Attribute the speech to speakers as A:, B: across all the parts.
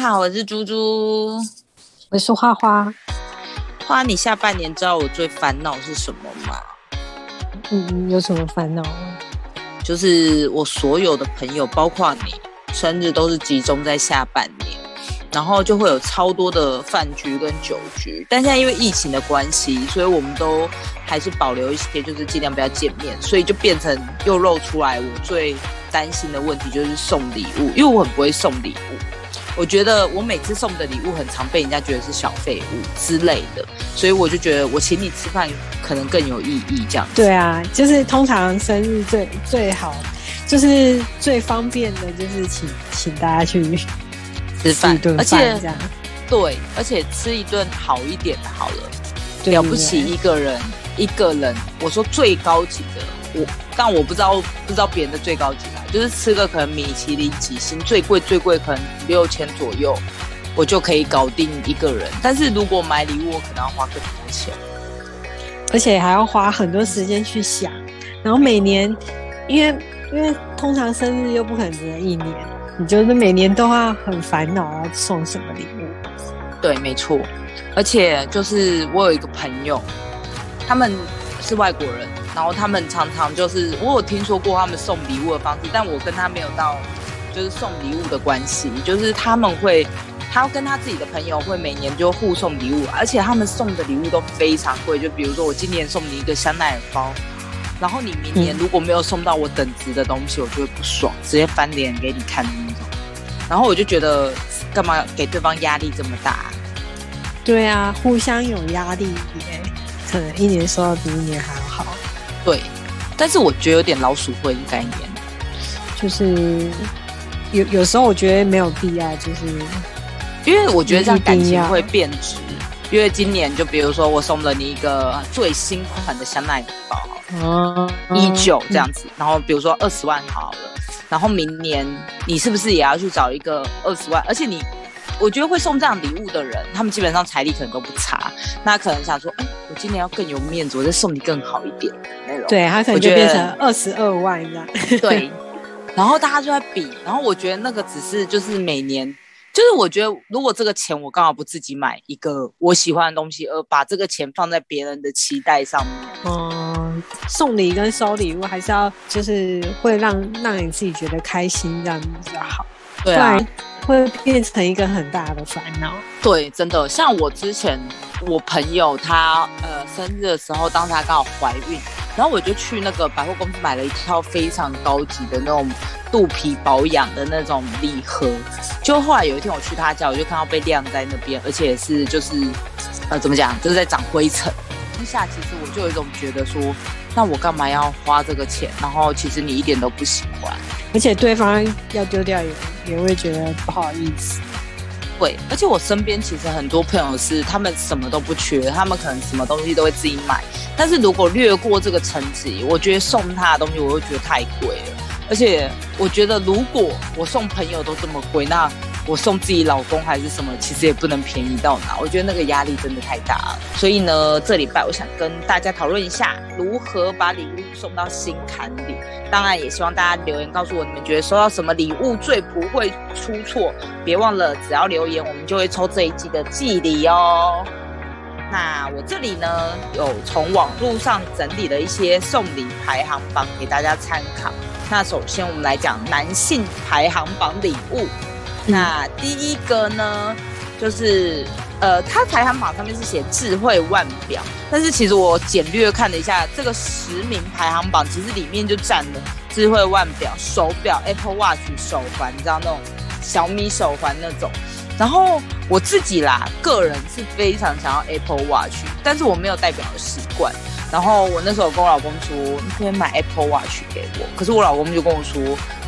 A: 好，我是猪猪，
B: 我是花花。
A: 花，你下半年知道我最烦恼是什么吗？
B: 嗯，有什么烦恼？
A: 就是我所有的朋友，包括你，生日都是集中在下半年，然后就会有超多的饭局跟酒局。但现在因为疫情的关系，所以我们都还是保留一些，就是尽量不要见面，所以就变成又露出来我最担心的问题，就是送礼物，因为我很不会送礼物。我觉得我每次送的礼物很常被人家觉得是小废物之类的，所以我就觉得我请你吃饭可能更有意义。这样
B: 对啊，就是通常生日最最好，就是最方便的，就是请请大家去
A: 吃饭，
B: 而且
A: 对，而且吃一顿好一点的好了，了不起一个人一个人，我说最高级的我，但我不知道不知道别人的最高级。就是吃个可能米其林几星，最贵最贵可能六千左右，我就可以搞定一个人。但是如果买礼物，我可能要花更多钱，
B: 而且还要花很多时间去想。然后每年，因为因为通常生日又不可能只能一年，你就是每年都要很烦恼要送什么礼物。
A: 对，没错。而且就是我有一个朋友，他们是外国人。然后他们常常就是我有听说过他们送礼物的方式，但我跟他没有到就是送礼物的关系，就是他们会，他跟他自己的朋友会每年就互送礼物，而且他们送的礼物都非常贵，就比如说我今年送你一个香奈儿包，然后你明年如果没有送到我等值的东西，我就会不爽，直接翻脸给你看的那种。然后我就觉得干嘛给对方压力这么大？
B: 对啊，互相有压力，可能一年收到比一年还要好。
A: 对，但是我觉得有点老鼠会概念，
B: 就是有有时候我觉得没有必要，就是
A: 因为我觉得这样感情会变质。因为今年就比如说我送了你一个最新款的香奈儿包，嗯，一九这样子，然后比如说二十万好了，然后明年你是不是也要去找一个二十万？而且你，我觉得会送这样礼物的人，他们基本上财力可能都不差，那可能想说，哎。我今年要更有面子，我再送你更好一点那种。
B: 对他可能就变成二十二万这样。
A: 对，然后大家就在比，然后我觉得那个只是就是每年，就是我觉得如果这个钱我刚好不自己买一个我喜欢的东西，而把这个钱放在别人的期待上面，
B: 嗯，送礼跟收礼物还是要就是会让让你自己觉得开心这样比较好。
A: 对啊。
B: 会变成一个很大的烦恼。
A: 对，真的，像我之前我朋友她呃生日的时候，当时她刚好怀孕，然后我就去那个百货公司买了一套非常高级的那种肚皮保养的那种礼盒。就后来有一天我去她家，我就看到被晾在那边，而且是就是呃怎么讲，就是在长灰尘。当下其实我就有一种觉得说，那我干嘛要花这个钱？然后其实你一点都不喜欢。
B: 而且对方要丢掉也也会觉得不好意思，
A: 对。而且我身边其实很多朋友是他们什么都不缺，他们可能什么东西都会自己买。但是如果略过这个层级，我觉得送他的东西我会觉得太贵了。而且我觉得如果我送朋友都这么贵，那我送自己老公还是什么，其实也不能便宜到哪。我觉得那个压力真的太大了。所以呢，这礼拜我想跟大家讨论一下，如何把礼物送到心坎里。当然，也希望大家留言告诉我，你们觉得收到什么礼物最不会出错？别忘了，只要留言，我们就会抽这一季的季礼哦。那我这里呢，有从网络上整理了一些送礼排行榜给大家参考。那首先我们来讲男性排行榜礼物。那第一个呢，就是呃，它排行榜上面是写智慧腕表，但是其实我简略看了一下，这个十名排行榜其实里面就占了智慧腕表、手表、Apple Watch 手环，你知道那种小米手环那种。然后我自己啦，个人是非常想要 Apple Watch，但是我没有代表的习惯。然后我那时候跟我老公说，你可以买 Apple Watch 给我。可是我老公就跟我说，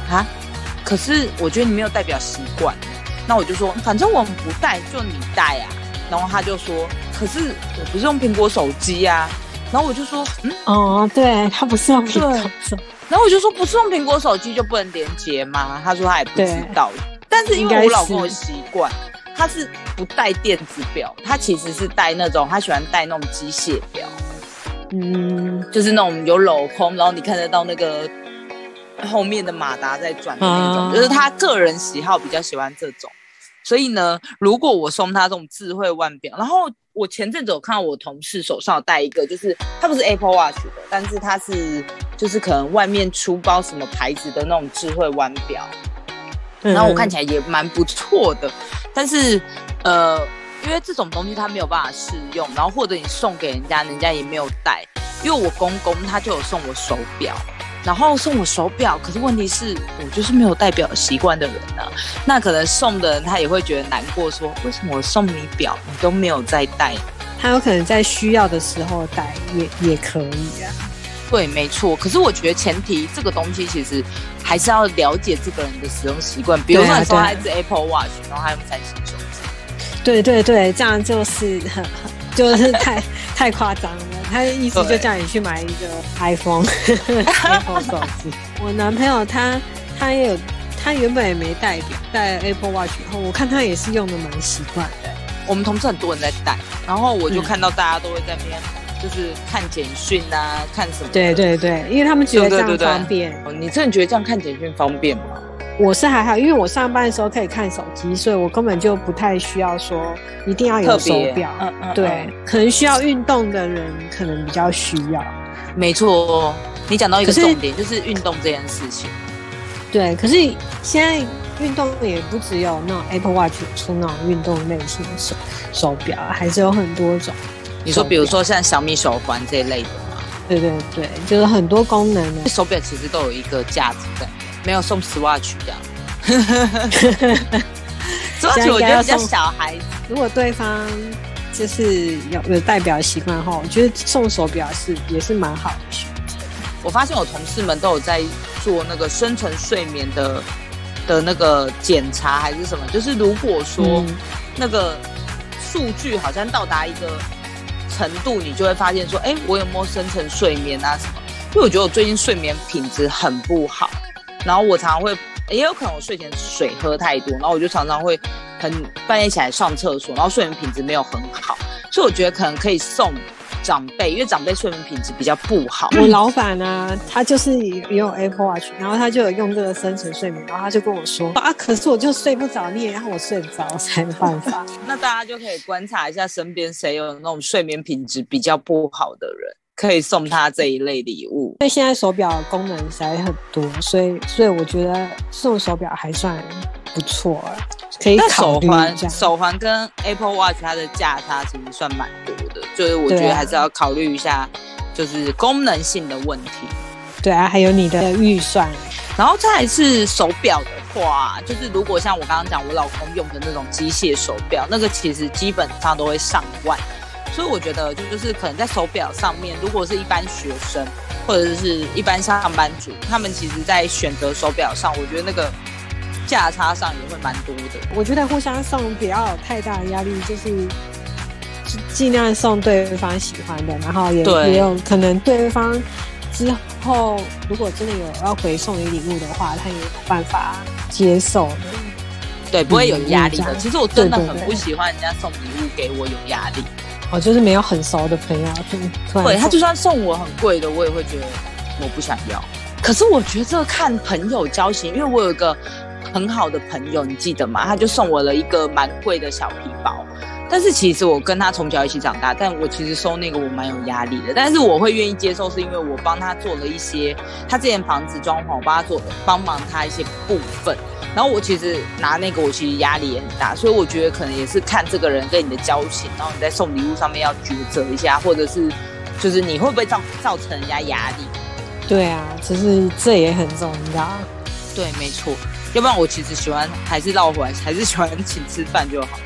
A: 啊，可是我觉得你没有代表习惯。那我就说，反正我们不戴，就你戴啊。然后他就说，可是我不是用苹果手机啊。然后我就说，
B: 嗯，哦，对他不是用苹果手机。
A: 然后我就说，不是用苹果手机就不能连接吗？他说他也不知道。但是因为我老公的习惯，他是不戴电子表，他其实是戴那种，他喜欢戴那种机械表。嗯，就是那种有镂空，然后你看得到那个后面的马达在转的那种，就是他个人喜好比较喜欢这种。所以呢，如果我送他这种智慧腕表，然后我前阵子有看到我同事手上有戴一个，就是它不是 Apple Watch 的，但是它是就是可能外面出包什么牌子的那种智慧腕表，然后我看起来也蛮不错的，但是呃，因为这种东西它没有办法试用，然后或者你送给人家，人家也没有戴，因为我公公他就有送我手表。然后送我手表，可是问题是我就是没有戴表习惯的人啊。那可能送的人他也会觉得难过，说为什么我送你表你都没有在戴？
B: 他有可能在需要的时候戴也也可以啊。
A: 对，没错。可是我觉得前提这个东西其实还是要了解这个人的使用习惯。比如说你说他是 Apple Watch，然后他用三星手机。
B: 对对对，这样就是就是太太夸张了。他的意思就叫你去买一个 iPhone，iPhone 手机。我男朋友他他也有，他原本也没戴表，戴 Apple Watch 以后，我看他也是用的蛮习惯的。
A: 我们同事很多人在戴，然后我就看到大家都会在那边，就是看简讯啊，看什么。
B: 对对对，因为他们觉得这样方便。
A: 你真的觉得这样看简讯方便吗？
B: 我是还好，因为我上班的时候可以看手机，所以我根本就不太需要说一定要有手表。嗯嗯，对，可能需要运动的人可能比较需要。
A: 没错，你讲到一个重点，就是运动这件事情。
B: 对，可是现在运动也不只有那种 Apple Watch 出那种运动类型的手手表，还是有很多种。
A: 你说，比如说像小米手环这一类的吗？
B: 对对对，就是很多功能的
A: 手表，其实都有一个价值在。没有送 Swatch 这样，Swatch 我觉得比较小孩子。
B: 如果对方就是有有代表习惯的话，我觉得送手表是也是蛮好的选择。
A: 我发现我同事们都有在做那个深层睡眠的的那个检查还是什么，就是如果说那个数据好像到达一个程度，你就会发现说，哎，我有没有深层睡眠啊什么？因为我觉得我最近睡眠品质很不好。然后我常常会，也有可能我睡前水喝太多，然后我就常常会很半夜起来上厕所，然后睡眠品质没有很好，所以我觉得可能可以送长辈，因为长辈睡眠品质比较不好。
B: 我老板呢，他就是也有 Apple Watch，然后他就有用这个深层睡眠，然后他就跟我说啊，可是我就睡不着，你也让我睡着才没办法。
A: 那大家就可以观察一下身边谁有那种睡眠品质比较不好的人。可以送他这一类礼物，
B: 因为现在手表功能实在很多，所以所以我觉得送手表还算不错，可以考虑
A: 手环手环跟 Apple Watch 它的价差其实算蛮多的，就是我觉得还是要考虑一下，就是功能性的问题。
B: 对啊，还有你的预算，
A: 然后再是手表的话，就是如果像我刚刚讲我老公用的那种机械手表，那个其实基本上都会上万。所以我觉得，就就是可能在手表上面，如果是一般学生或者是一般上班族，他们其实在选择手表上，我觉得那个价差上也会蛮多的。
B: 我觉得互相送不要有太大的压力，就是尽量送对方喜欢的，然后也也有可能对方之后如果真的有要回送你礼物的话，他也有办法接受的。
A: 对，不会有压力的。其实我真的很不喜欢人家送礼物给我有压力。
B: 我就是没有很熟的朋友，
A: 对他就算送我很贵的，我也会觉得我不想要。可是我觉得看朋友交情，因为我有一个很好的朋友，你记得吗？他就送我了一个蛮贵的小皮包。但是其实我跟他从小一起长大，但我其实收那个我蛮有压力的。但是我会愿意接受，是因为我帮他做了一些他之前房子装潢，我帮他做帮忙他一些部分。然后我其实拿那个，我其实压力也很大，所以我觉得可能也是看这个人跟你的交情，然后你在送礼物上面要抉择一下，或者是就是你会不会造造成人家压力？
B: 对啊，其实这也很重要。
A: 对，没错。要不然我其实喜欢还是绕回来，还是喜欢请吃饭就好。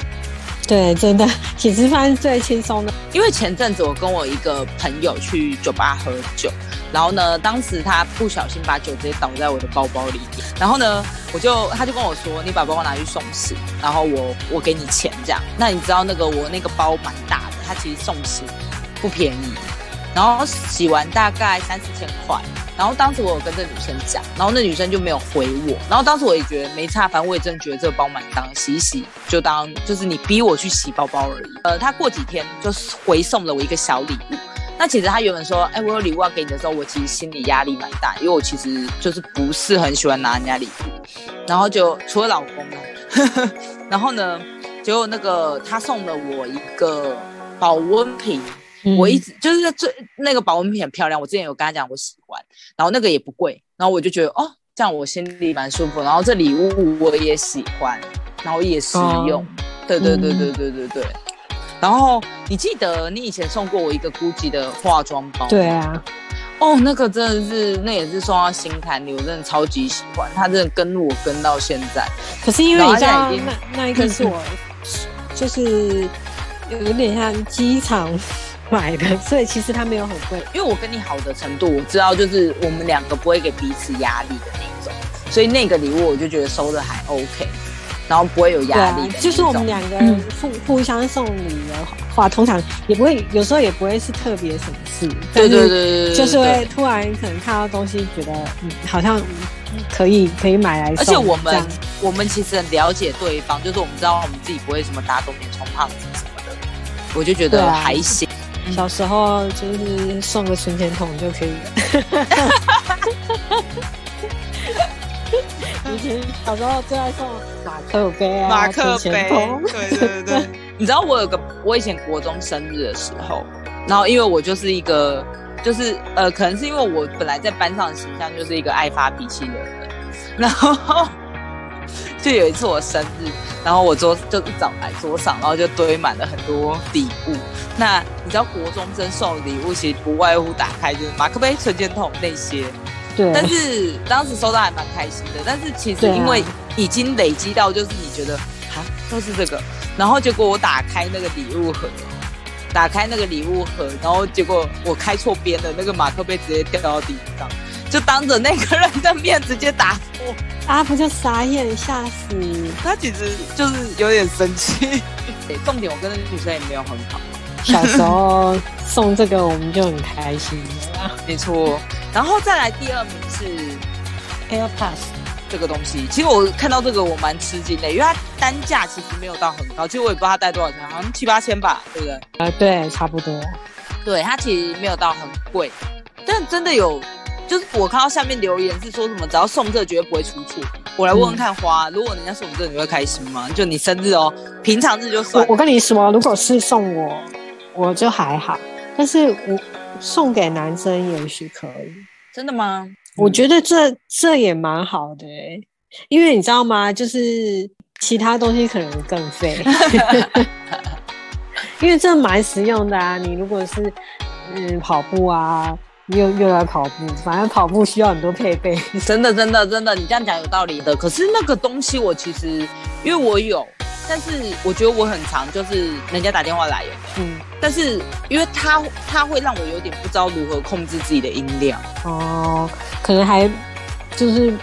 B: 对，真的请吃饭是最轻松的。
A: 因为前阵子我跟我一个朋友去酒吧喝酒。然后呢，当时他不小心把酒直接倒在我的包包里。然后呢，我就他就跟我说：“你把包包拿去送洗，然后我我给你钱这样。”那你知道那个我那个包蛮大的，它其实送洗不便宜。然后洗完大概三四千块。然后当时我有跟这女生讲，然后那女生就没有回我。然后当时我也觉得没差，反正我也真的觉得这个包蛮脏，洗一洗就当就是你逼我去洗包包而已。呃，他过几天就回送了我一个小礼物。那其实他原本说，哎，我有礼物要给你的时候，我其实心理压力蛮大，因为我其实就是不是很喜欢拿人家礼物，然后就除了老公呢，然后呢，结果那个他送了我一个保温瓶，我一直就是最那个保温瓶很漂亮，我之前有跟他讲我喜欢，然后那个也不贵，然后我就觉得哦，这样我心里蛮舒服，然后这礼物我也喜欢，然后也实用，对对对对对对对。然后你记得你以前送过我一个 GUCCI 的化妆包？
B: 对啊。
A: 哦，那个真的是，那也是送到心坎里，我真的超级喜欢，他真的跟我跟到现在。
B: 可是因为你知道，那那一个是我，就是有点像机场 买的，所以其实它没有很贵。
A: 因为我跟你好的程度，我知道就是我们两个不会给彼此压力的那种，所以那个礼物我就觉得收的还 OK。然后不会有压力，
B: 就是我们两个互互相送礼的话，通常也不会，有时候也不会是特别什么事。
A: 对对对对，
B: 就是会突然可能看到东西，觉得嗯好像可以可以买来。而
A: 且我们我们其实很了解对方，就是我们知道我们自己不会什么打肿脸充胖子什么的，我就觉得还行。
B: 小时候就是送个存钱筒就可以了。以前小时候最爱送马克杯啊，
A: 马克杯，对对对。你知道我有个，我以前国中生日的时候，然后因为我就是一个，就是呃，可能是因为我本来在班上的形象就是一个爱发脾气的人，然后就有一次我生日，然后我桌就一早来桌上，然后就堆满了很多礼物。那你知道国中生送礼物其实不外乎打开就是马克杯、存钱筒那些。对但是当时收到还蛮开心的，但是其实因为已经累积到，就是你觉得啊都是这个，然后结果我打开那个礼物盒，打开那个礼物盒，然后结果我开错边了，那个马克杯直接掉到地上，就当着那个人的面直接打破，
B: 啊不就傻眼吓死，
A: 他其实就是有点生气，重点我跟那女生也没有很好。
B: 小时候送这个我们就很开心，
A: 没错。然后再来第二名是 AirPods 这个东西，其实我看到这个我蛮吃惊的，因为它单价其实没有到很高，其实我也不知道它带多少钱，好像七八千吧，对不对？
B: 呃，对，差不多。
A: 对，它其实没有到很贵，但真的有，就是我看到下面留言是说什么，只要送这绝对不会出错。我来问问看花，如果人家送这你会开心吗？就你生日哦，平常日就算。
B: 我跟你说，如果是送我。我就还好，但是我送给男生也许可以，
A: 真的吗？
B: 我觉得这这也蛮好的，因为你知道吗？就是其他东西可能更费，因为这蛮实用的啊。你如果是嗯跑步啊，又又来跑步，反正跑步需要很多配备。
A: 真的，真的，真的，你这样讲有道理的。可是那个东西我其实因为我有。但是我觉得我很常就是人家打电话来有嗯，但是因为他他会让我有点不知道如何控制自己的音量
B: 哦，可能还就是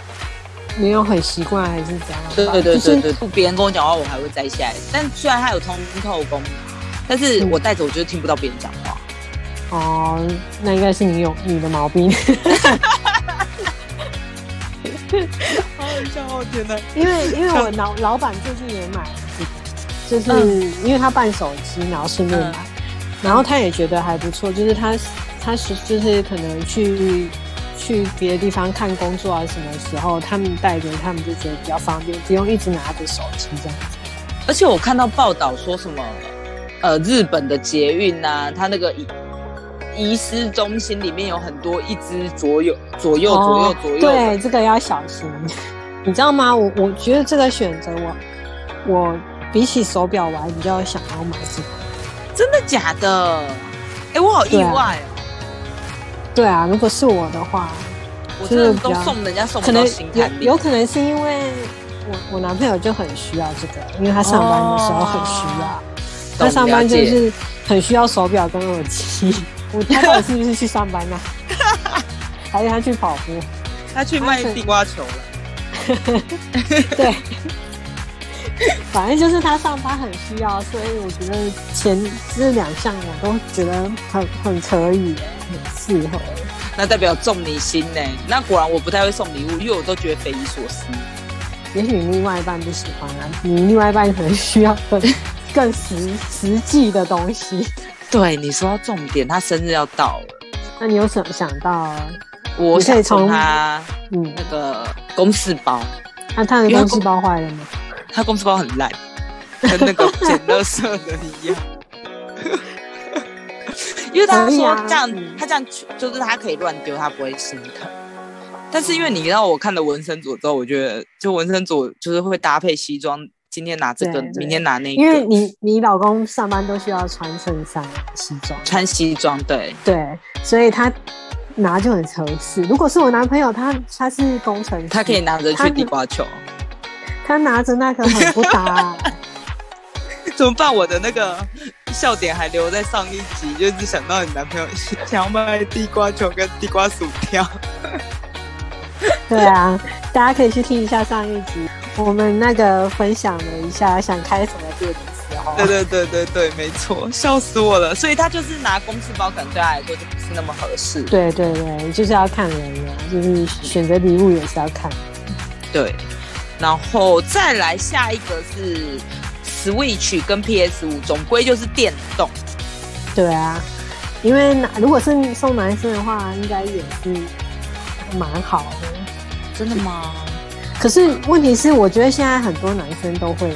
B: 没有很习惯还是怎样？
A: 对对对对对，别人跟我讲话我还会摘下来，但虽然它有通透功能，但是我戴着我就听不到别人讲话。
B: 哦，那应该是你有你的毛病。
A: 好笑哦！天哪，
B: 因为因为我老老板最近也买。就是因为他办手机，然后顺便买，然后他也觉得还不错。就是他他是就是可能去去别的地方看工作啊，什么时候他们带着他们就觉得比较方便，不用一直拿着手机这样子。
A: 而且我看到报道说什么，呃，日本的捷运呐，它那个遗遗失中心里面有很多一只左右左右左右左右。
B: 对，这个要小心，你知道吗？我我觉得这个选择我我。比起手表，我还比较想要买这个。
A: 真的假的？哎，我好意外哦。
B: 对啊，如果是我的话，
A: 我真的都送人家送不到心坎
B: 里。有可能是因为我我男朋友就很需要这个，因为他上班的时候很需要。他上班就是很需要手表跟耳机。我他到底是不是去上班呢？还是他去跑步？
A: 他去卖地瓜球了。
B: 对。反正就是他上班很需要，所以我觉得前这两项我都觉得很很可以，很适合。
A: 那代表中你心呢？那果然我不太会送礼物，因为我都觉得匪夷所思。
B: 也许你另外一半不喜欢啊，你另外一半可能需要更 更实实际的东西。
A: 对，你说到重点，他生日要到了，
B: 那你有什么想到？
A: 我想送他嗯那个公事包。
B: 那他的公事包坏了吗？
A: 他公事包很烂，跟那个捡垃圾的一样。因为他说这样，他这样就是他可以乱丢，他不会心疼。但是因为你让我看了纹身组之后，我觉得就纹身组就是会搭配西装，今天拿这个，明天拿那个。
B: 因为你你老公上班都需要穿衬衫、西装，
A: 穿西装，对
B: 对，所以他拿就很合适。如果是我男朋友，他他是工程师，
A: 他可以拿着去地瓜球，
B: 他拿着那个很不搭。
A: 怎么办？我的那个笑点还留在上一集，就是想到你男朋友想要卖地瓜球跟地瓜薯条。
B: 对啊，大家可以去听一下上一集，我们那个分享了一下想开什么店的时候。
A: 对对对对对，没错，笑死我了。所以他就是拿公司包，可能对他来说就不是那么合适。
B: 对对对，就是要看人了，就是选择礼物也是要看。
A: 对，然后再来下一个是 Switch 跟 PS 五，总归就是电动。
B: 对啊，因为如果是送男生的话，应该也是。蛮好的，
A: 真的吗？
B: 可是问题是，我觉得现在很多男生都会有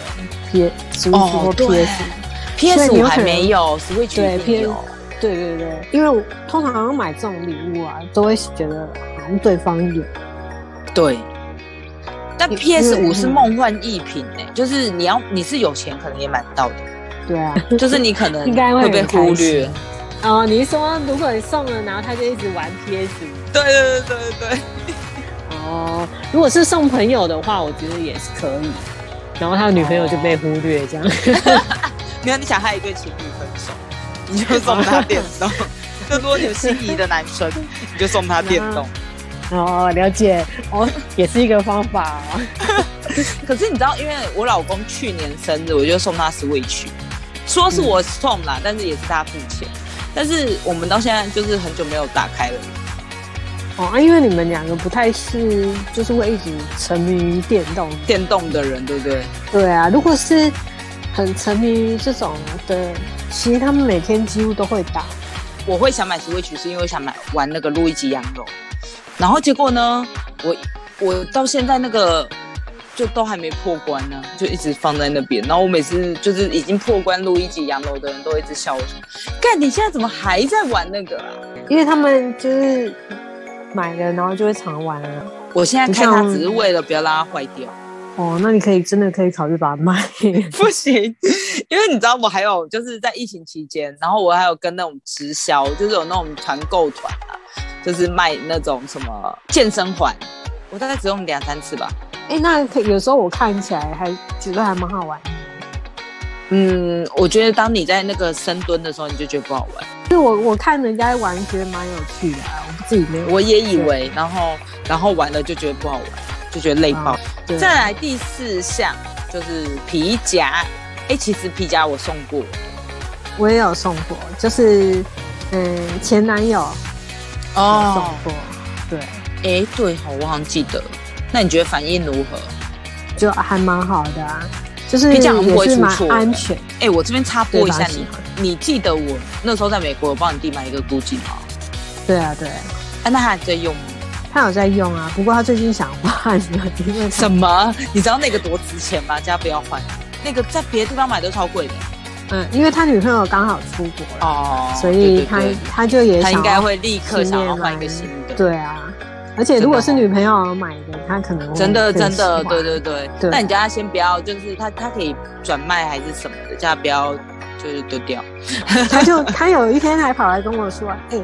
B: P Switch 或 PS，PS
A: 五还没有，Switch
B: 对 PS，对对对，因为我通常要买这种礼物啊，都会觉得好像对方有，
A: 对。但 PS 五是梦幻一品呢，就是你要你是有钱，可能也买不到的。
B: 对啊，
A: 就是你可能
B: 应该
A: 会被忽略。
B: 哦，你是说如果你送了，然后他就一直玩 PS
A: 对对对对对。
B: 哦，如果是送朋友的话，我觉得也是可以。然后他的女朋友就被忽略，这样。
A: 没有，你想他一对情侣分手，你就送他电动。更多有心仪的男生，你就送他电动。
B: 哦，了解。哦，也是一个方法哦。
A: 可是你知道，因为我老公去年生日，我就送他 Switch，说是我送啦，但是也是他付钱。但是我们到现在就是很久没有打开了。
B: 哦，啊因为你们两个不太是，就是会一直沉迷于电动
A: 电动的人，对不对？
B: 对啊，如果是很沉迷于这种的，其实他们每天几乎都会打。
A: 我会想买 Switch 是因为想买玩那个路易吉羊肉，然后结果呢，我我到现在那个。就都还没破关呢，就一直放在那边。然后我每次就是已经破关录一集洋楼的人都一直笑我说：“干，你现在怎么还在玩那个啊？”
B: 因为他们就是买了，然后就会常玩了。
A: 我现在看它只是为了不要让它坏掉。
B: 哦，那你可以真的可以考虑把它卖。
A: 不行，因为你知道我还有就是在疫情期间，然后我还有跟那种直销，就是有那种团购团啊，就是卖那种什么健身环，我大概只用两三次吧。
B: 哎，那可有时候我看起来还觉得还蛮好玩。
A: 嗯，我觉得当你在那个深蹲的时候，你就觉得不好玩。
B: 就我我看人家玩，觉得蛮有趣的，我自己没有。
A: 我也以为，然后然后玩了就觉得不好玩，就觉得累爆。再来第四项就是皮夹。哎，其实皮夹我送过，
B: 我也有送过，就是嗯前男友哦送过。对，
A: 哎对好，我好像记得。那你觉得反应如何？
B: 就还蛮好的啊，就是也是蛮安全。
A: 哎，我这边插播一下，你你记得我那时候在美国，我帮你弟买一个 GUCCI 吗？
B: 对啊，对。
A: 哎，那他还在用吗？
B: 他有在用啊，不过他最近想换，因为
A: 什么？你知道那个多值钱吗？家不要换，那个在别的地方买都超贵的。
B: 嗯，因为他女朋友刚好出国了，哦，所以他他就也
A: 他应该会立刻想要换一个新的。
B: 对啊。而且如果是女朋友买的，她可能
A: 真的真的对对对。那你叫她先不要，就是她她可以转卖还是什么的，叫她不要就是丢掉。
B: 她就她有一天还跑来跟我说：“哎，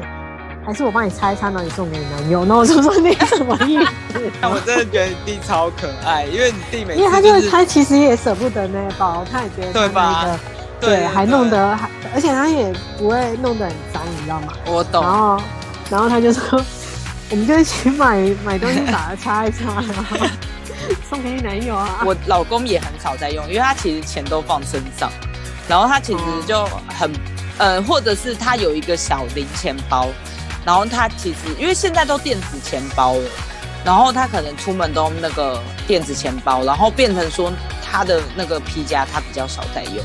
B: 还是我帮你拆一拆，然后你送给你男友。”那我就说：“你什么意思？”
A: 那我真的觉得你弟超可爱，因为你弟每
B: 因为他就他其实也舍不得那包，他也觉得对吧？对，还弄得还，而且他也不会弄得很脏，你知道吗？
A: 我懂。
B: 然后然后他就说。我们就一起买买东西，把它擦一擦，然后送给你男友啊。
A: 我老公也很少在用，因为他其实钱都放身上，然后他其实就很，呃，或者是他有一个小零钱包，然后他其实因为现在都电子钱包了，然后他可能出门都那个电子钱包，然后变成说他的那个皮夹他比较少在用。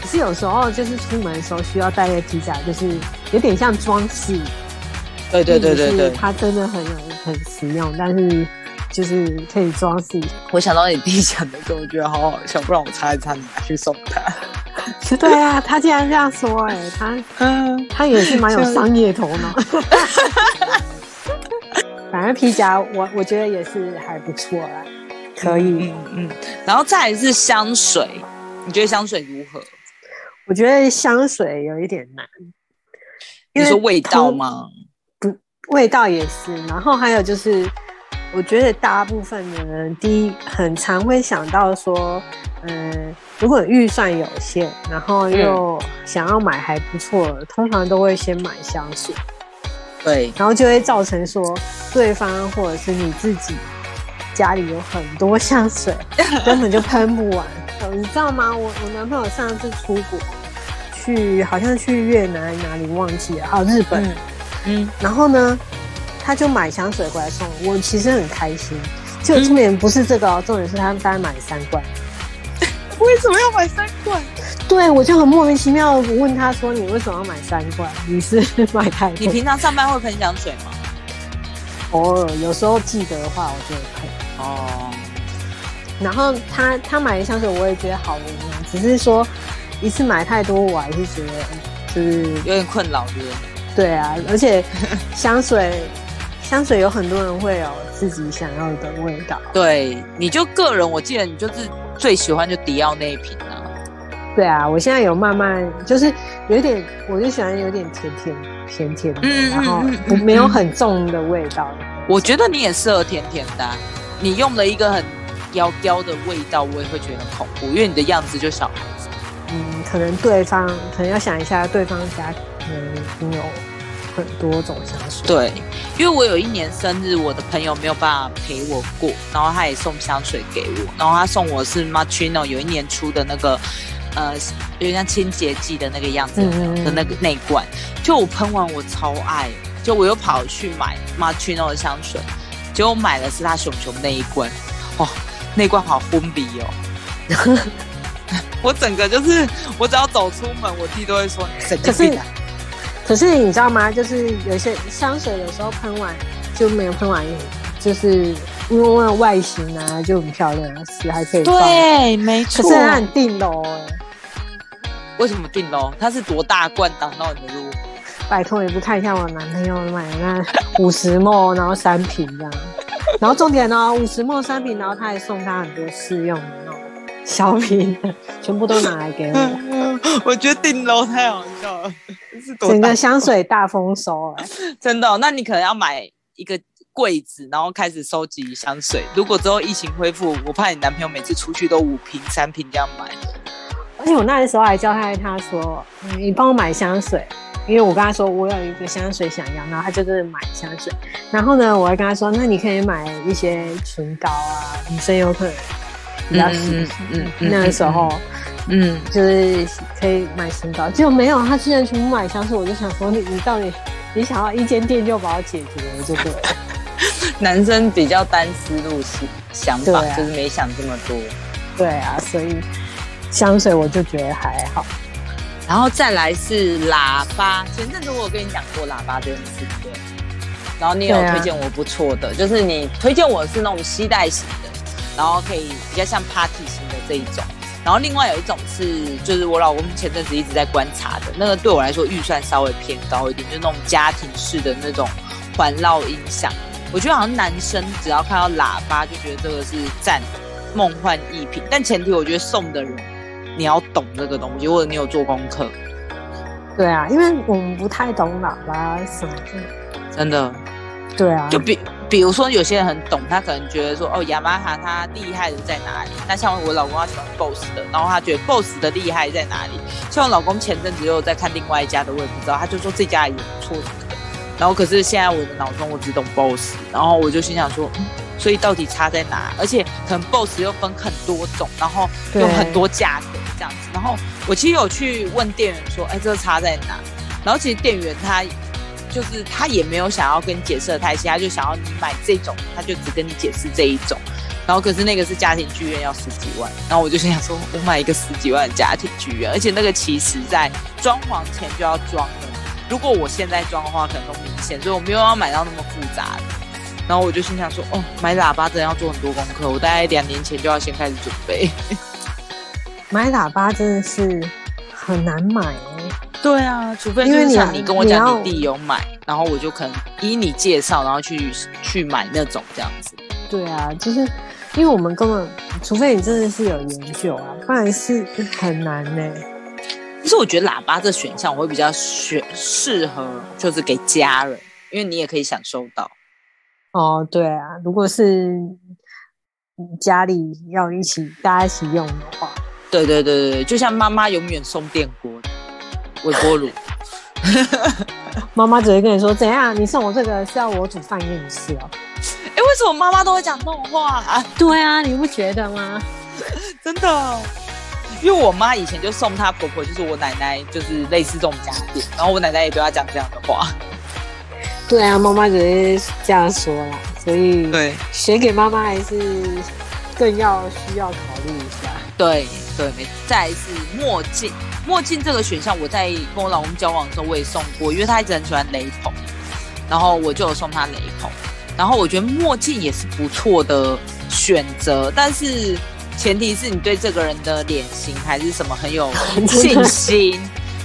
B: 可是有时候就是出门的时候需要带个皮夹，就是有点像装饰。
A: 对对对对对，
B: 它真的很有很实用，但是就是可以装饰。
A: 我想到你弟讲的时候，我觉得好好笑，不然我擦一擦，你拿去送他。
B: 对啊，他竟然这样说，哎，他嗯，他也是蛮有商业头脑。反正皮夹，我我觉得也是还不错啦，可以，
A: 嗯嗯。然后再是香水，你觉得香水如何？
B: 我觉得香水有一点难。
A: 你说味道吗？
B: 不，味道也是。然后还有就是，我觉得大部分的人第一很常会想到说，嗯，如果预算有限，然后又想要买还不错，通常都会先买香水。
A: 对，
B: 然后就会造成说，对方或者是你自己家里有很多香水，根本就喷不完。你知道吗？我我男朋友上次出国去，好像去越南哪里忘记了啊？日本，嗯，然后呢，他就买香水回来送我，其实很开心。就重点不是这个哦，重点是他单买三罐。
A: 为什么要买三罐？
B: 对，我就很莫名其妙。我问他说：“你为什么要买三罐？你是 买太多？
A: 你平常上班会喷香水吗？”
B: 偶尔，有时候记得的话，我就会喷。哦。然后他他买的香水，我也觉得好闻啊。只是说一次买太多，我还是觉得就是
A: 有点困扰，对
B: 对啊，而且香水 香水有很多人会有自己想要的味道。
A: 对，你就个人，我记得你就是。最喜欢就迪奥那一瓶啊，
B: 对啊，我现在有慢慢就是有点，我就喜欢有点甜甜甜甜的，然后没有很重的味道。
A: 我觉得你也适合甜甜的，你用了一个很刁刁的味道，我也会觉得很恐怖，因为你的样子就小孩子。
B: 嗯，可能对方可能要想一下，对方家可能有。很多种香水，
A: 对，因为我有一年生日，我的朋友没有办法陪我过，然后他也送香水给我，然后他送我是 Martino 有一年出的那个，呃，有点像清洁剂的那个样子的那个那罐，就我喷完我超爱，就我又跑去买 Martino 的香水，结果买的是他熊熊那一罐，哦，那罐好昏鼻哦，我整个就是我只要走出门，我弟都会说神经病。
B: 可是你知道吗？就是有些香水有时候喷完就没有喷完，就是因为外形啊就很漂亮，是还可以
A: 对，没错。
B: 可是它很定喽哎。
A: 为什么定喽？它是多大罐挡到你的路？
B: 拜托，你不看一下我男朋友买的那五十沫，然后三瓶这样。然后重点呢，五十沫三瓶，然后他还送他很多试用的那种小瓶，全部都拿来给我。
A: 我觉得定楼太好笑了。
B: 整个香水大丰收了，
A: 真的。那你可能要买一个柜子，然后开始收集香水。如果之后疫情恢复，我怕你男朋友每次出去都五瓶、三瓶这样买。
B: 而且我那时候还教他，他说：“你帮我买香水。”因为我跟他说我有一个香水想要，然后他就真的买香水。然后呢，我还跟他说：“那你可以买一些唇膏啊，女生有可能比较喜欢。”嗯，那个时候。嗯，就是可以买唇膏，结果没有，他居然全部买香水，我就想说，你你到底你想要一间店就把它解决了，就对了。
A: 男生比较单思路是想法，就是没想这么多。
B: 对啊，所以香水我就觉得还好。
A: 然后再来是喇叭，前阵子我有跟你讲过喇叭这件事，对。然后你有推荐我不错的，就是你推荐我是那种吸带型的，然后可以比较像 party 型的这一种。然后另外有一种是，就是我老公前阵子一直在观察的那个，对我来说预算稍微偏高一点，就是那种家庭式的那种环绕音响。我觉得好像男生只要看到喇叭就觉得这个是赞梦幻逸品，但前提我觉得送的人你要懂这个东西，或者你有做功课。
B: 对啊，因为我们不太懂喇叭什么
A: 的，真的。
B: 对啊，
A: 就比比如说有些人很懂，他可能觉得说哦，雅马哈它厉害的在哪里？那像我老公他喜欢 BOSS 的，然后他觉得 BOSS 的厉害在哪里？像我老公前阵子又在看另外一家的，我也不知道，他就说这家也不错的。然后可是现在我的脑中我只懂 BOSS，然后我就心想说，所以到底差在哪？而且可能 BOSS 又分很多种，然后有很多价格这样子。然后我其实有去问店员说，哎，这个差在哪？然后其实店员他。就是他也没有想要跟你解释的太细，他就想要你买这种，他就只跟你解释这一种。然后可是那个是家庭剧院，要十几万。然后我就心想说，我买一个十几万的家庭剧院，而且那个其实在装潢前就要装了。如果我现在装的话，可能都明显，所以我没有要买到那么复杂的。然后我就心想说，哦，买喇叭真的要做很多功课，我大概两年前就要先开始准备。
B: 买喇叭真的是很难买欸
A: 对啊，除非
B: 因为你
A: 就是像你跟我讲你弟有买，然后我就可能依你介绍，然后去去买那种这样子。
B: 对啊，就是因为我们根本，除非你真的是有研究啊，不然是很难呢、
A: 其实我觉得喇叭这选项我会比较选适合，就是给家人，因为你也可以享受到。
B: 哦，对啊，如果是家里要一起大家一起用的话，
A: 对对对对对，就像妈妈永远送电锅、微波炉。
B: 妈妈只会跟你说怎样，你送我这个是要我煮饭给你吃哦。
A: 哎，为什么妈妈都会讲这种话啊？
B: 对啊，你不觉得吗？
A: 真的，因为我妈以前就送她婆婆，就是我奶奶，就是类似这种家电，然后我奶奶也对她讲这样的话。
B: 对啊，妈妈只会这样说啦，所以
A: 对
B: 学给妈妈还是更要需要考虑一下。
A: 对对，没。再来是墨镜，墨镜这个选项，我在跟我老公交往的时候我也送过，因为他一直很喜欢雷朋，然后我就有送他雷朋，然后我觉得墨镜也是不错的选择，但是前提是你对这个人的脸型还是什么很有 信心。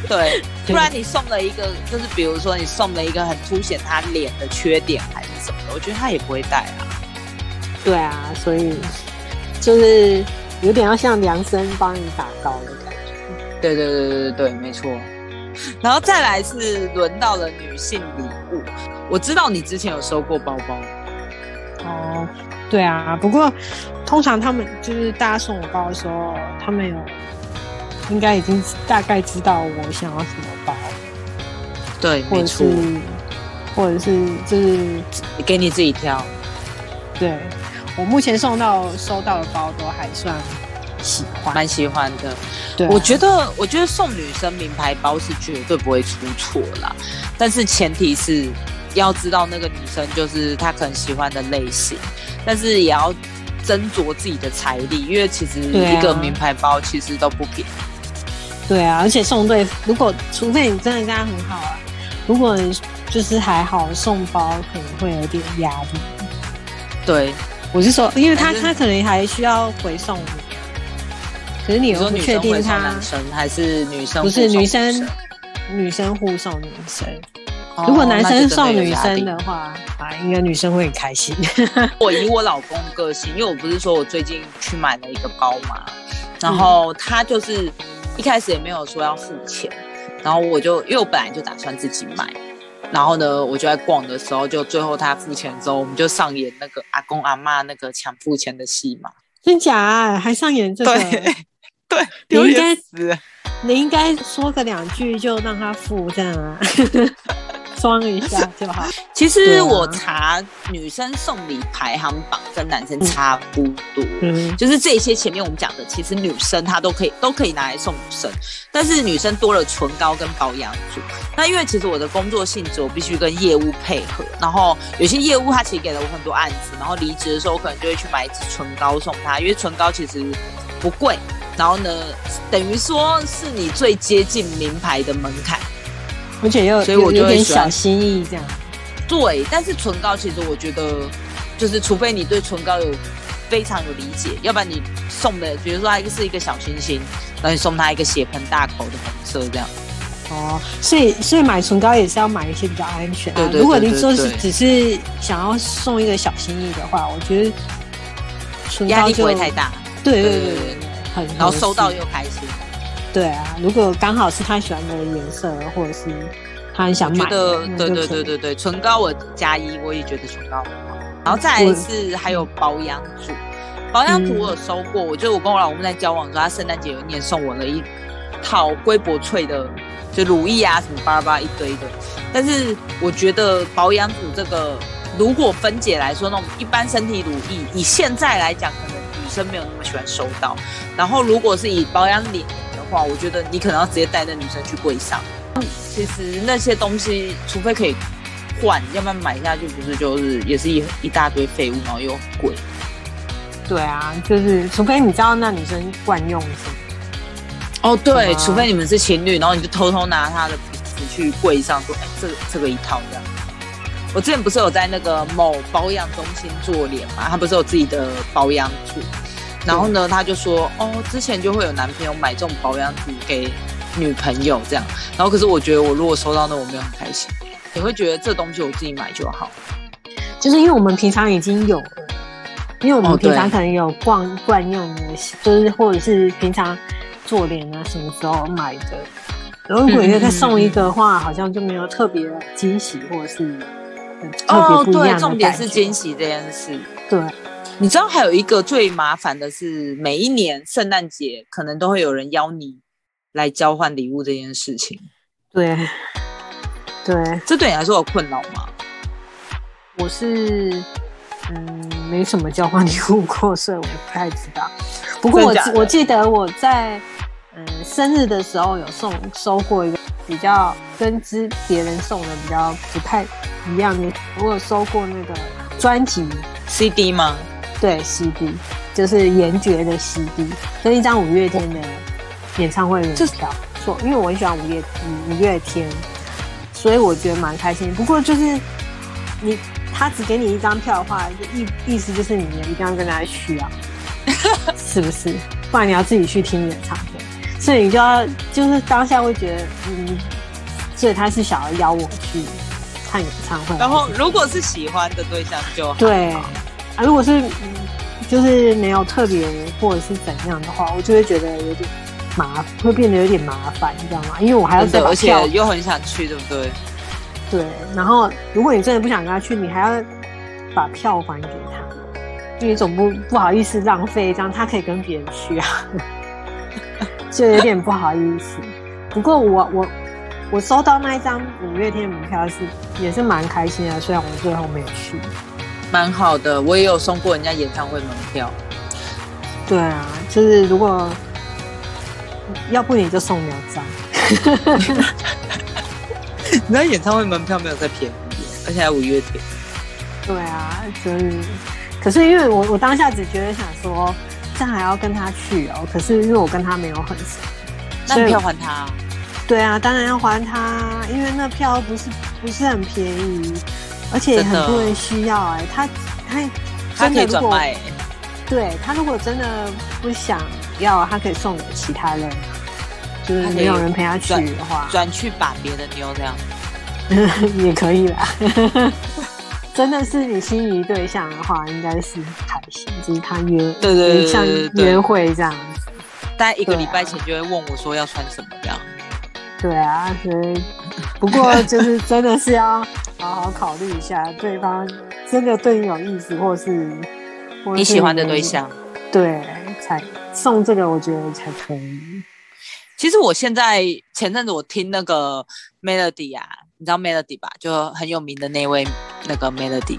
A: 对，不然你送了一个，就是比如说你送了一个很凸显他脸的缺点还是什么的，我觉得他也不会戴啊。
B: 对啊，所以就是有点要像量身帮你打高的。
A: 对对对对对对，没错。然后再来是轮到了女性礼物，我知道你之前有收过包包，
B: 哦，对啊，不过通常他们就是大家送我包的时候，他们有应该已经大概知道我想要什么包，
A: 对，
B: 或者是
A: 没错，
B: 或者是就是
A: 给你自己挑。
B: 对我目前送到收到的包都还算喜欢。
A: 蛮喜欢的。
B: 对啊、
A: 我觉得，我觉得送女生名牌包是绝对不会出错啦，但是前提是要知道那个女生就是她可能喜欢的类型，但是也要斟酌自己的财力，因为其实一个名牌包其实都不便宜。
B: 对啊，而且送对，如果除非你真的跟他很好啊，如果就是还好送包，可能会有点压力。
A: 对，
B: 我是说，因为他他可能还需要回送可是你又不确定他
A: 男生还是女生
B: 不是女生，女生互送女生。
A: 哦
B: 如果男生送女生的话，啊，应该女生会很开心。
A: 我以我老公个性，因为我不是说我最近去买了一个包嘛，然后他就是一开始也没有说要付钱，然后我就因为我本来就打算自己买，然后呢，我就在逛的时候，就最后他付钱之后，我们就上演那个阿公阿妈那个抢付钱的戏嘛。
B: 真假啊、还上演这个？
A: 对 对，
B: 你
A: 丢脸
B: 应该
A: 死。
B: 你应该说个两句就让他付这样啊，装一下 就好。
A: 其实我查女生送礼排行榜跟男生差不多。
B: 嗯，
A: 就是这些前面我们讲的，其实女生她都可以都可以拿来送女生，但是女生多了唇膏跟保养组。那因为其实我的工作性质，我必须跟业务配合，然后有些业务他其实给了我很多案子，然后离职的时候我可能就会去买一支唇膏送他，因为唇膏其实不贵，然后呢，等于说是你最接近名牌的门槛。
B: 而且又
A: 所以我
B: 有有点小心意这样。
A: 对，但是唇膏其实我觉得，就是除非你对唇膏有非常有理解，要不然你送的，比如说它是一个小星星，然后你送他一个血盆大口的红色这样。
B: 哦，所以所以买唇膏也是要买一些比较安全、啊。
A: 对对对
B: 如果你说是只是想要送一个小心意的话，我觉得唇
A: 压力不会太大，
B: 对对
A: 对对
B: 对对，很
A: 然后收到又开心。
B: 对啊。如果刚好是他喜欢的颜色，或者是他很想买的，
A: 得对对对对对，唇膏我加一，我也觉得唇膏很好。然后再来是还有保养组，保养组我有收过，我就我跟我老公在交往的时候，他圣诞节有一年送我了一套龟博萃的，就乳液啊什么巴拉巴拉一堆的。但是我觉得保养组这个，如果分解来说，那种一般身体乳液，以现在来讲，可能女生没有那么喜欢收到。然后如果是以保养脸的话，我觉得你可能要直接带那女生去柜上。其实那些东西，除非可以换，要不然买下去不是就是也是一一大堆废物，然后又很贵。
B: 对啊，就是除非你知道那女生惯用什么。
A: 哦，对，
B: 啊
A: 除非你们是情侣，然后你就偷偷拿她的瓶子去柜上说，哎，这个这个一套这样。我之前不是有在那个某保养中心做脸嘛，他不是有自己的保养组，然后呢，他就说，哦，之前就会有男朋友买这种保养品给女朋友这样，然后可是我觉得我如果收到那，我没有很开心，你会觉得这东西我自己买就好，
B: 就是因为我们平常已经有了，因为我们平常可能有惯惯用的，就是或者是平常做脸啊什么时候买的。如果你再送一个的话，好像就没有特别惊喜，或者是特别不一样的
A: 重点是惊喜这件事。
B: 对，
A: 你知道还有一个最麻烦的是，每一年圣诞节可能都会有人邀你来交换礼物这件事情。
B: 对，对，
A: 这对你来说有困扰吗？
B: 我是嗯，没什么交换礼物过，所以我不太知道。不过我我记得我在。嗯，生日的时候有送收过一个比较跟之别人送的比较不太一样的，我有收过那个专辑
A: CD 吗？
B: 对，CD 就是严爵的 CD，跟一张五月天的演唱会门票。错，因为我很喜欢五月五月天，所以我觉得蛮开心。不过就是你他只给你一张票的话，意意思就是你一定要跟他去啊，是不是？不然你要自己去听演唱会。所以你就要就是当下会觉得，嗯，所以他是想要邀我去看演唱会。
A: 然后如果是喜欢的对象就
B: 对啊，如果是就是没有特别或者是怎样的话，我就会觉得有点麻，会变得有点麻烦，你知道吗？因为我还要再
A: 而且又很想去，对不对？
B: 对。然后如果你真的不想跟他去，你还要把票还给他，因为总不不好意思浪费，这样他可以跟别人去啊。就有点不好意思，不过我我我收到那一张五月天门票是也是蛮开心的，虽然我最后没有去，
A: 蛮好的。我也有送过人家演唱会门票，
B: 对啊，就是如果要不你就送两张，
A: 你 那演唱会门票没有再便宜，而且还五月天，
B: 对啊，所以可是因为我我当下只觉得想说。这样还要跟他去哦，可是因为我跟他没有很熟，
A: 那票还他？
B: 对啊，当然要还他，因为那票不是不是很便宜，而且很多人需要哎，他他
A: 他可以转卖，
B: 对他如果真的不想要，他可以送给其他人，就是没有人陪他去的话，
A: 转去把别的妞这样
B: 也可以啦。真的是你心仪对象的话，应该是开心，就是他约，
A: 对对
B: 像约会这样子。
A: 大概一个礼拜前就会问我说要穿什么这样。
B: 对啊，所以 不过就是真的是要好好考虑一下，对方真的对你有意思，或是
A: 你喜欢的对象，
B: 对，才送这个，我觉得才可以。
A: 其实我现在前阵子我听那个 Melody 啊。你知道 Melody 吧？就很有名的那位那个 Melody，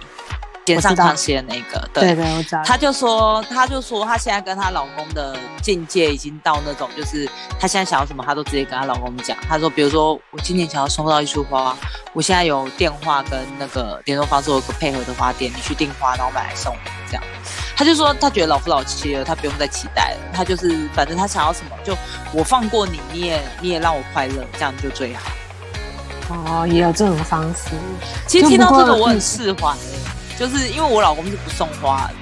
A: 肩上康熙的那个，
B: 对对，我知道。
A: 他就说，他就说，她现在跟她老公的境界已经到那种，就是她现在想要什么，她都直接跟她老公讲。她说，比如说我今年想要收到一束花，我现在有电话跟那个联络方式，有个配合的花店，你去订花，然后买来送这样。他就说，他觉得老夫老妻了，他不用再期待了。他就是反正他想要什么，就我放过你，你也你也让我快乐，这样就最好。
B: 哦，也有这种方式。
A: 其实听到这个我很释怀，就是因为我老公是不送花的。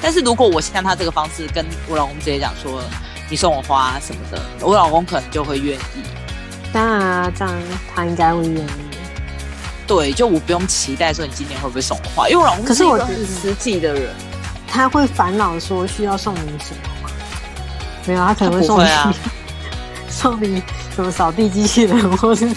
A: 但是如果我像他这个方式跟我老公直接讲说，你送我花什么的，我老公可能就会愿意。
B: 当然啊，这样他应该会愿意。
A: 对，就我不用期待说你今年会不会送我花，因为我老公是一个很实际的人，
B: 他会烦恼说需要送你什么吗？没有，他可能会送你送你什么扫地机器人，或是。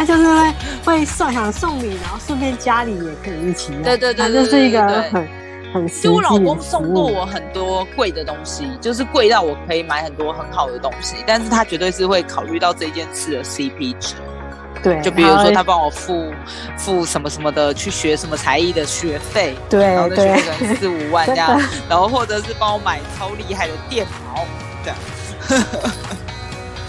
B: 他就是会会送想送你，然后顺便家里也可以一起用。
A: 对对对，
B: 他就是一个很很
A: 就我老公送过我很多贵的东西，就是贵到我可以买很多很好的东西，但是他绝对是会考虑到这件事的 CP 值。
B: 对，
A: 就比如说他帮我付付什么什么的，去学什么才艺的学费，
B: 对，
A: 然后那学费可能四五万这样，然后或者是帮我买超厉害的电脑这样。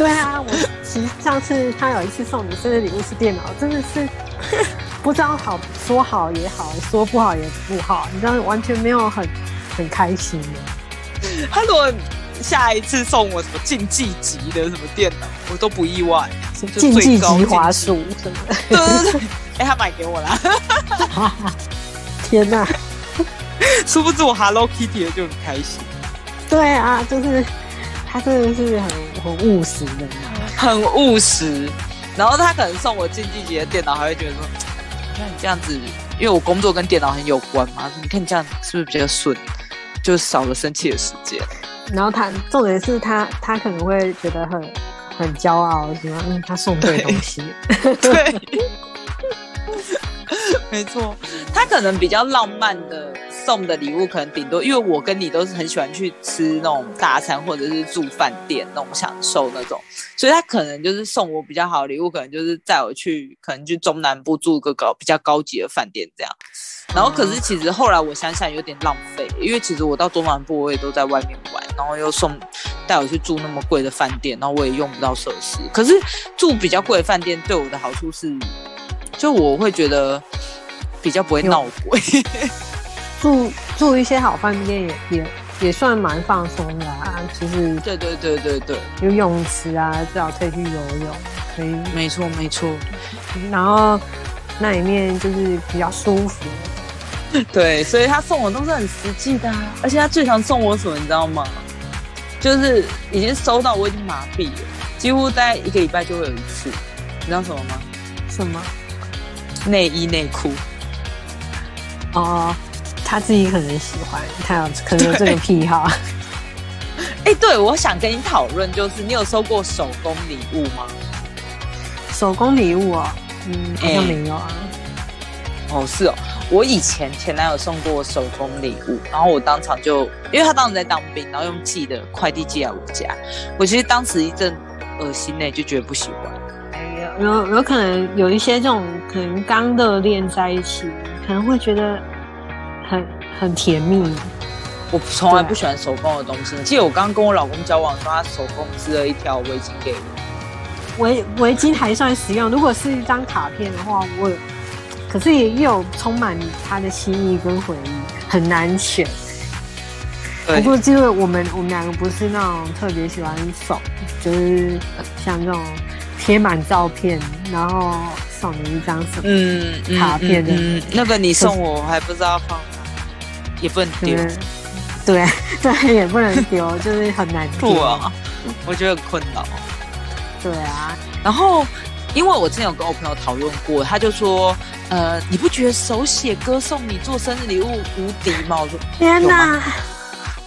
B: 对啊，我其实上次他有一次送你生日礼物是电脑，真的是 不知道好说好也好，说不好也不好，你知道完全没有很很开心的。
A: 他如果下一次送我什么竞技级的什么电脑，我都不意外。
B: 竞技级滑鼠什么的，
A: 对对对，哎，他买给我啦。
B: 天哪！
A: 殊不知我 Hello Kitty 的就很开心。
B: 对啊，就是他真的是很很务实的，
A: 很务实。然后他可能送我竞技级的电脑，还会觉得说，你看你这样子，因为我工作跟电脑很有关嘛，你看你这样是不是比较顺，就少了生气的时间。
B: 然后他重点是他他可能会觉得很很骄傲，喜欢？嗯，他送对东西。
A: 对，没错，他可能比较浪漫的。送的礼物可能顶多，因为我跟你都是很喜欢去吃那种大餐或者是住饭店那种享受那种，所以他可能就是送我比较好的礼物，可能就是带我去，可能去中南部住个高比较高级的饭店这样。然后可是其实后来我想想有点浪费，因为其实我到中南部我也都在外面玩，然后又送带我去住那么贵的饭店，然后我也用不到设施。可是住比较贵的饭店对我的好处是，就我会觉得比较不会闹鬼。
B: 住住一些好饭店也也也算蛮放松的啊，其实
A: 对对对对对，
B: 有泳池啊，至少可以去游泳，可以。
A: 没错没错，
B: 然后那里面就是比较舒服。
A: 对，所以他送我都是很实际的，啊而且他最常送我什么，你知道吗？就是已经收到我已经麻痹了，几乎在一个礼拜就会有一次。你知道什么吗？
B: 什么？
A: 内衣内裤。
B: 哦。他自己可能喜欢，他有可能有这个癖好。
A: 哎，对，我想跟你讨论，就是你有收过手工礼物吗？
B: 手工礼物哦，嗯，好像没有啊。
A: 哦，是哦，我以前前男友送过我手工礼物，然后我当场就，因为他当时在当兵，然后用寄的快递寄来我家，我其实当时一阵恶心呢，就觉得不喜欢。
B: 哎有有可能有一些这种可能刚热恋在一起，可能会觉得。很很甜蜜，
A: 我从来不喜欢手工的东西。记得我刚刚跟我老公交往的时候，他手工织了一条围巾给
B: 我。围围巾还算实用，如果是一张卡片的话，我可是也有充满他的心意跟回忆，很难选。不过因为我们我们两个不是那种特别喜欢手，就是像这种贴满照片，然后送你一张什么卡片的，
A: 那个你送我，我还不知道放。也不能丢，
B: 对 对，也不能丢，就是很难丢
A: 啊。我觉得很困扰。
B: 对啊，
A: 然后因为我之前有跟我朋友讨论过，他就说，呃，你不觉得手写歌送你做生日礼物无敌吗？我说
B: 天哪，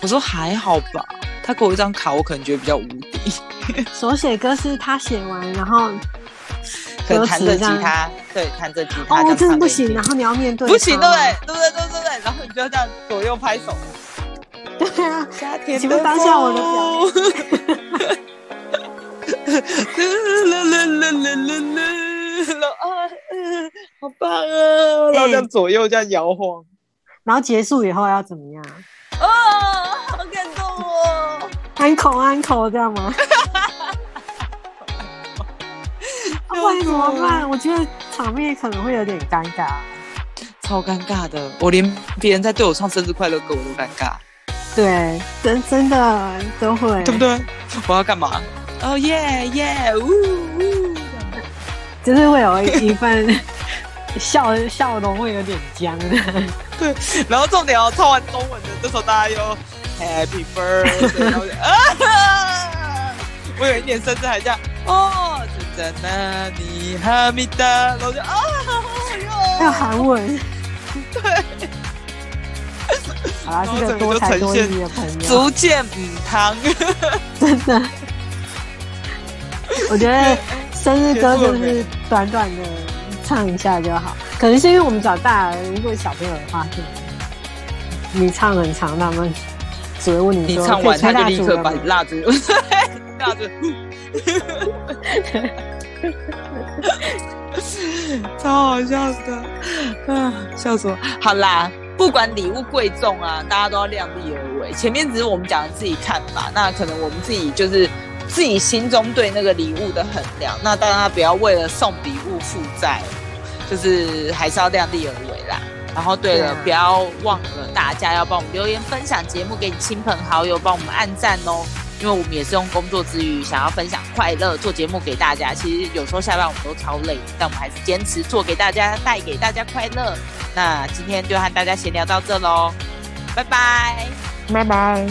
A: 我说还好吧。他给我一张卡，我可能觉得比较无敌。
B: 手写歌是他写完，然后。
A: 可能弹着吉他，对，弹着吉他。哦，
B: 真的不行，然后你要面对。
A: 不行，对不对？对不对？对对对。然后你就要这样左右拍手。
B: 对啊，
A: 夏天
B: 请问当下我的
A: 啦啦啦啦啦啦！啊，好棒啊！然后这样左右这样摇晃，
B: 然后结束以后要怎么样？
A: 哦，好感动哦！
B: 安口安口这样吗？不然怎么办？我觉得场面可能会有点尴尬，
A: 超尴尬的。我连别人在对我唱生日快乐歌我都尴尬。
B: 对，真真的都会，
A: 对不对？我要干嘛？哦耶耶，呜呜，
B: 就是会有一份 笑笑容会有点僵的。
A: 对，然后重点哦，唱完中文的这首大家又 Happy Birthday，啊！我有一点甚至还这样哦。在哪里？哈密达，然后就啊，
B: 要韩文，
A: 对，
B: 啊，这个多才多艺的朋友，
A: 逐渐母汤，
B: 真的，我觉得生日歌就是短短的唱一下就好，可能是因为我们长大了，如果小朋友的话，你唱很长，他们只会问
A: 你，你唱完他就立刻把蜡烛，蜡烛。超好笑的，啊，笑死我！好啦，不管礼物贵重啊，大家都要量力而为。前面只是我们讲的自己看法，那可能我们自己就是自己心中对那个礼物的衡量。那大家不要为了送礼物负债，就是还是要量力而为啦。然后对了，不要忘了大家要帮我们留言分享节目给你亲朋好友，帮我们按赞哦。因为我们也是用工作之余想要分享快乐，做节目给大家。其实有时候下班我们都超累，但我们还是坚持做给大家，带给大家快乐。那今天就和大家闲聊到这喽，拜拜，
B: 拜拜。